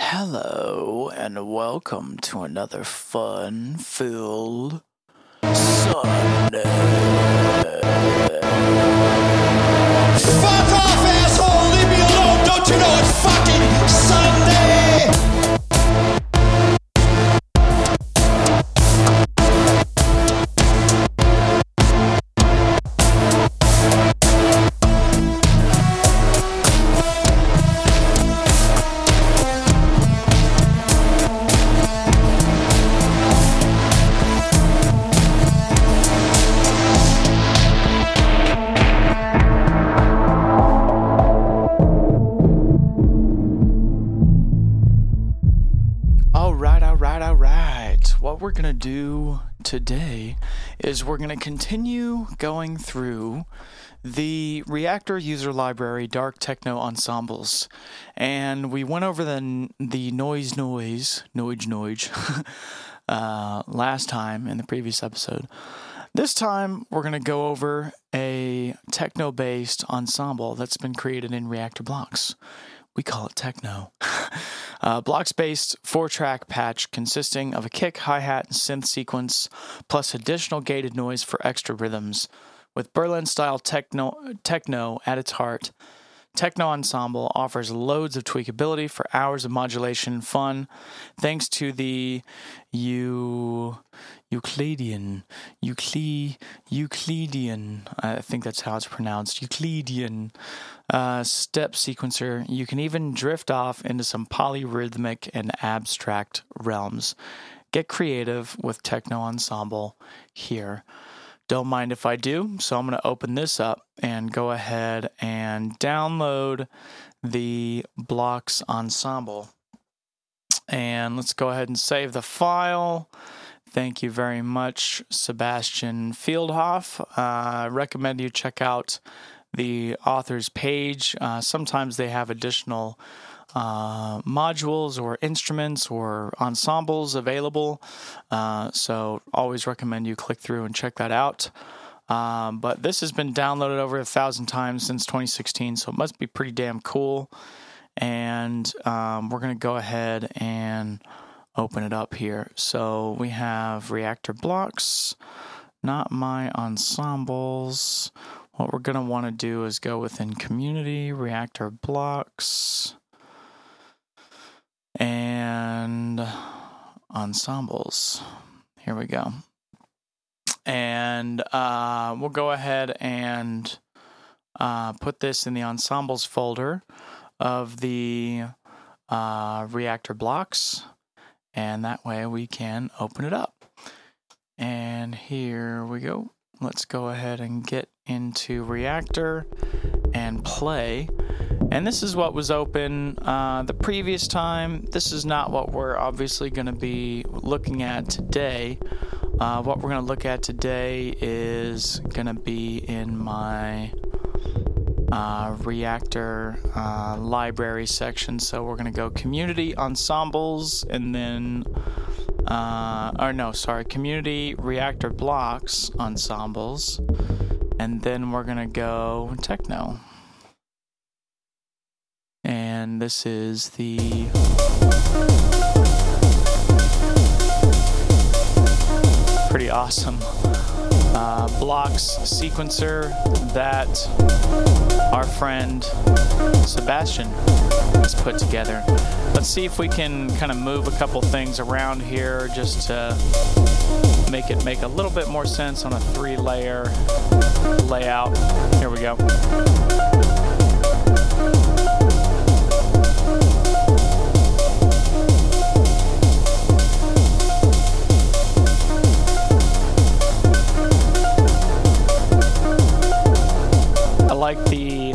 Hello, and welcome to another fun filled Sunday. Is we're going to continue going through the Reaktor user library Dark Techno Ensembles. And we went over the, the noise, noise, noise, noise uh, last time in the previous episode. This time, we're going to go over a techno based ensemble that's been created in Reaktor Blocks. We call it techno. uh, blocks based four track patch consisting of a kick, hi hat, and synth sequence, plus additional gated noise for extra rhythms. With Berlin style techno, techno at its heart, Techno Ensemble offers loads of tweakability for hours of modulation and fun, thanks to the Eu- Euclidean, Eucle- Euclidean, I think that's how it's pronounced, Euclidean uh, step sequencer. You can even drift off into some polyrhythmic and abstract realms. Get creative with Techno Ensemble here. Don't mind if I do. So I'm going to open this up and go ahead and download the blocks ensemble. And let's go ahead and save the file. Thank you very much, Sebastian Fieldhoff. Uh, I recommend you check out the author's page. Uh, sometimes they have additional uh, modules or instruments or ensembles available. Uh, so always recommend you click through and check that out. Um, but this has been downloaded over a thousand times since 2016, so it must be pretty damn cool. And um, we're going to go ahead and open it up here. So we have reaktor blocks, not my ensembles. What we're going to want to do is go within community, reaktor blocks and ensembles. Here we go. And uh, we'll go ahead and uh, put this in the ensembles folder of the uh, reaktor blocks. And that way we can open it up. And here we go. Let's go ahead and get into reaktor and play. And this is what was open uh, the previous time. This is not what we're obviously going to be looking at today. Uh, what we're going to look at today is going to be in my uh, reaktor uh, library section. So we're going to go community ensembles and then, uh, or no, sorry, community reaktor blocks ensembles. And then we're going to go techno. And this is the pretty awesome uh, blocks sequencer that our friend Sebastian has put together. Let's see if we can kind of move a couple things around here just to make it make a little bit more sense on a three layer layout. Here we go. Like the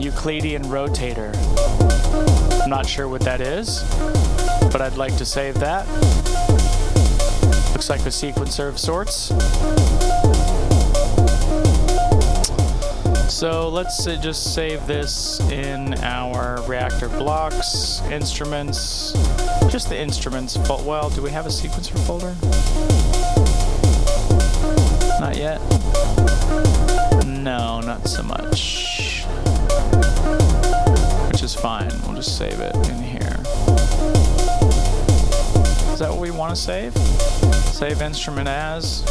Euclidean rotator. I'm not sure what that is, but I'd like to save that. Looks like a sequencer of sorts. So let's uh, just save this in our reaktor blocks, instruments, just the instruments. But well, do we have a sequencer folder? Not yet. No, not so much. Which is fine. We'll just save it in here. Is that what we want to save? Save instrument as.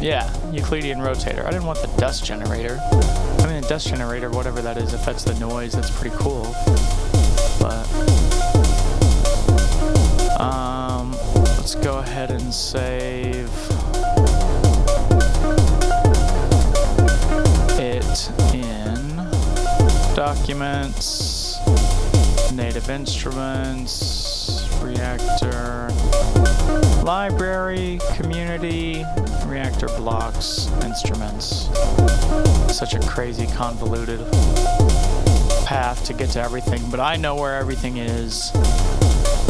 Yeah, Euclidean rotator. I didn't want the dust generator. I mean, the dust generator, whatever that is, if that's the noise, that's pretty cool. Let's go ahead and save. it in documents, native instruments, reaktor, library, community, reaktor blocks, instruments. Such a crazy convoluted path to get to everything, but I know where everything is.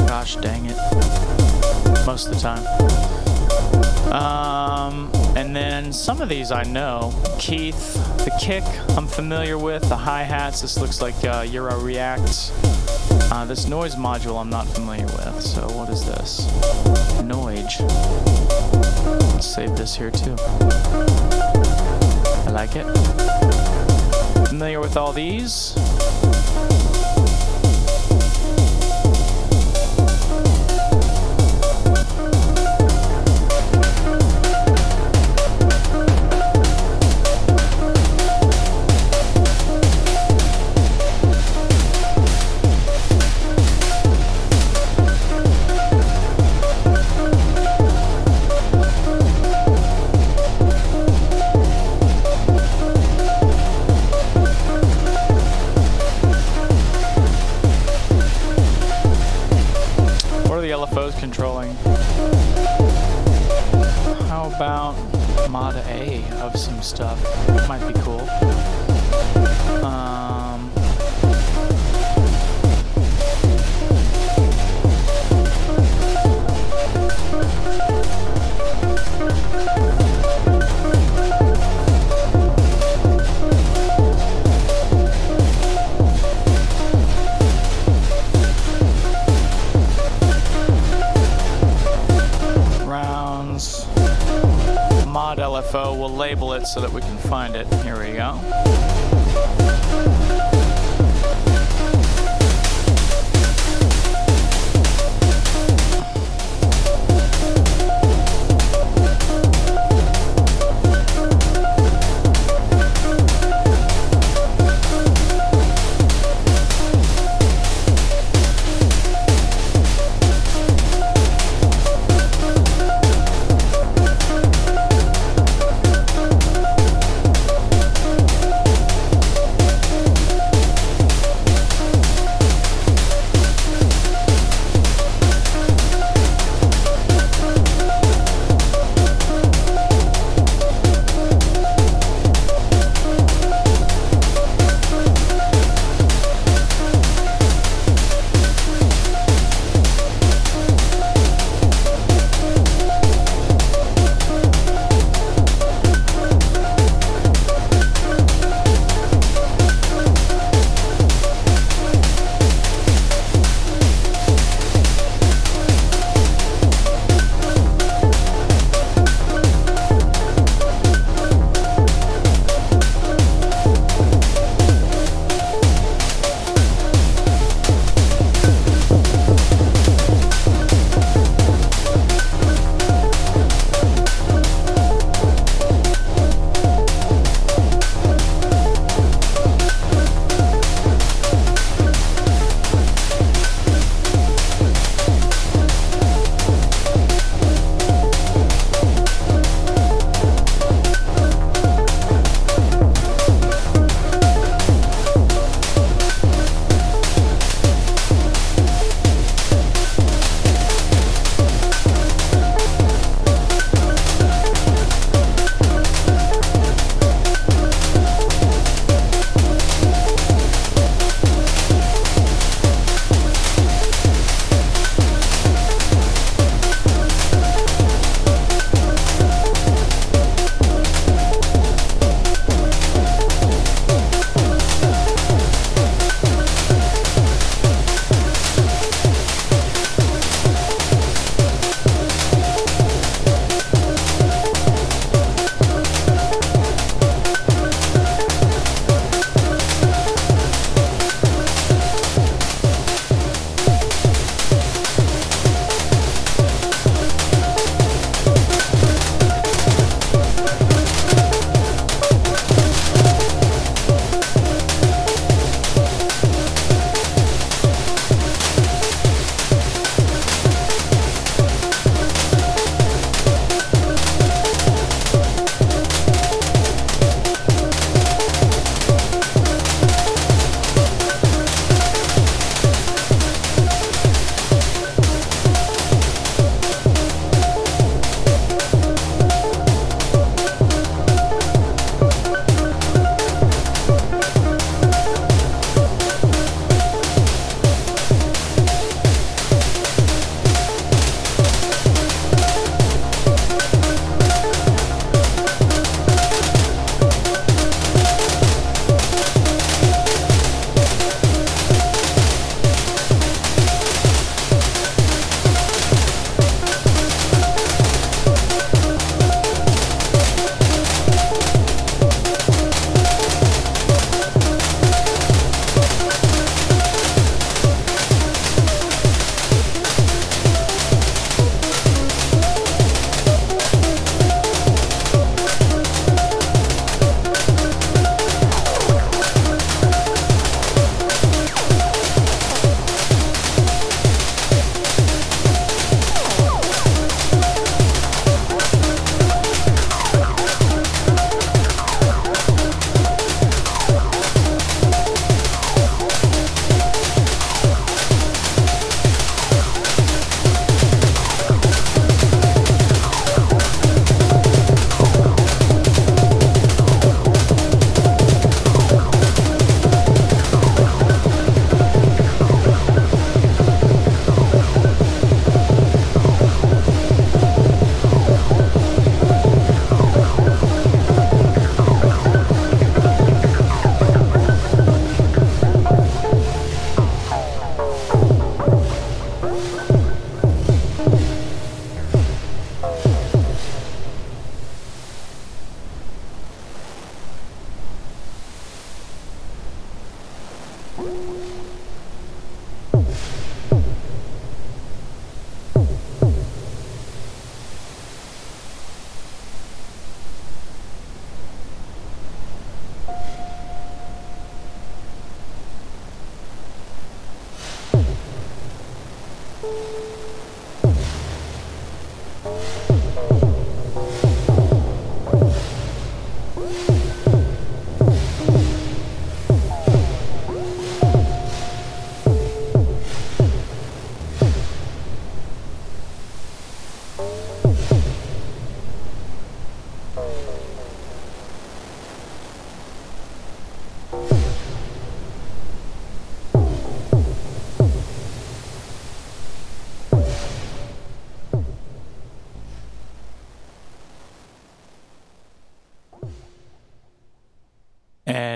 Gosh dang it. Most of the time. Um, and then some of these I know. Keith, the kick I'm familiar with. The hi-hats, this looks like uh, Eurorack. Uh, this noise module I'm not familiar with. So what is this? Noise. Let's save this here too. I like it. Familiar with all these? About mod A of some stuff? Might be cool. Um, rounds. Mod LFO, we'll label it so that we can find it. Here we go.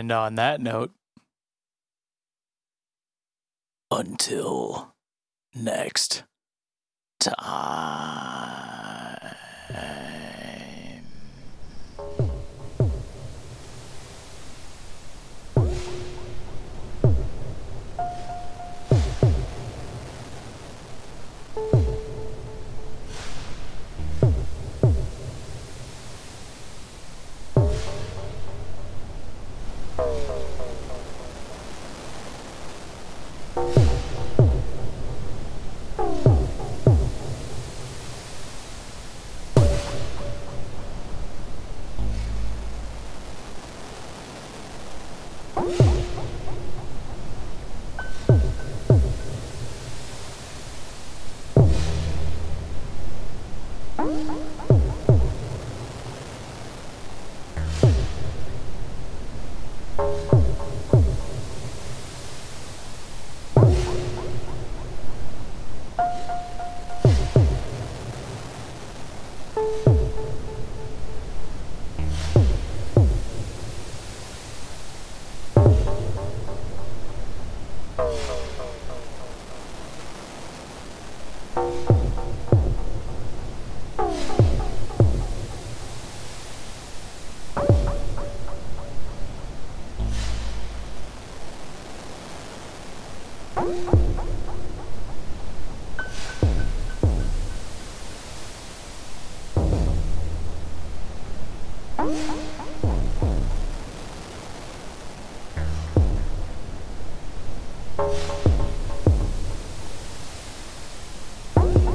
And on that note, until next time. Oh. Thank you.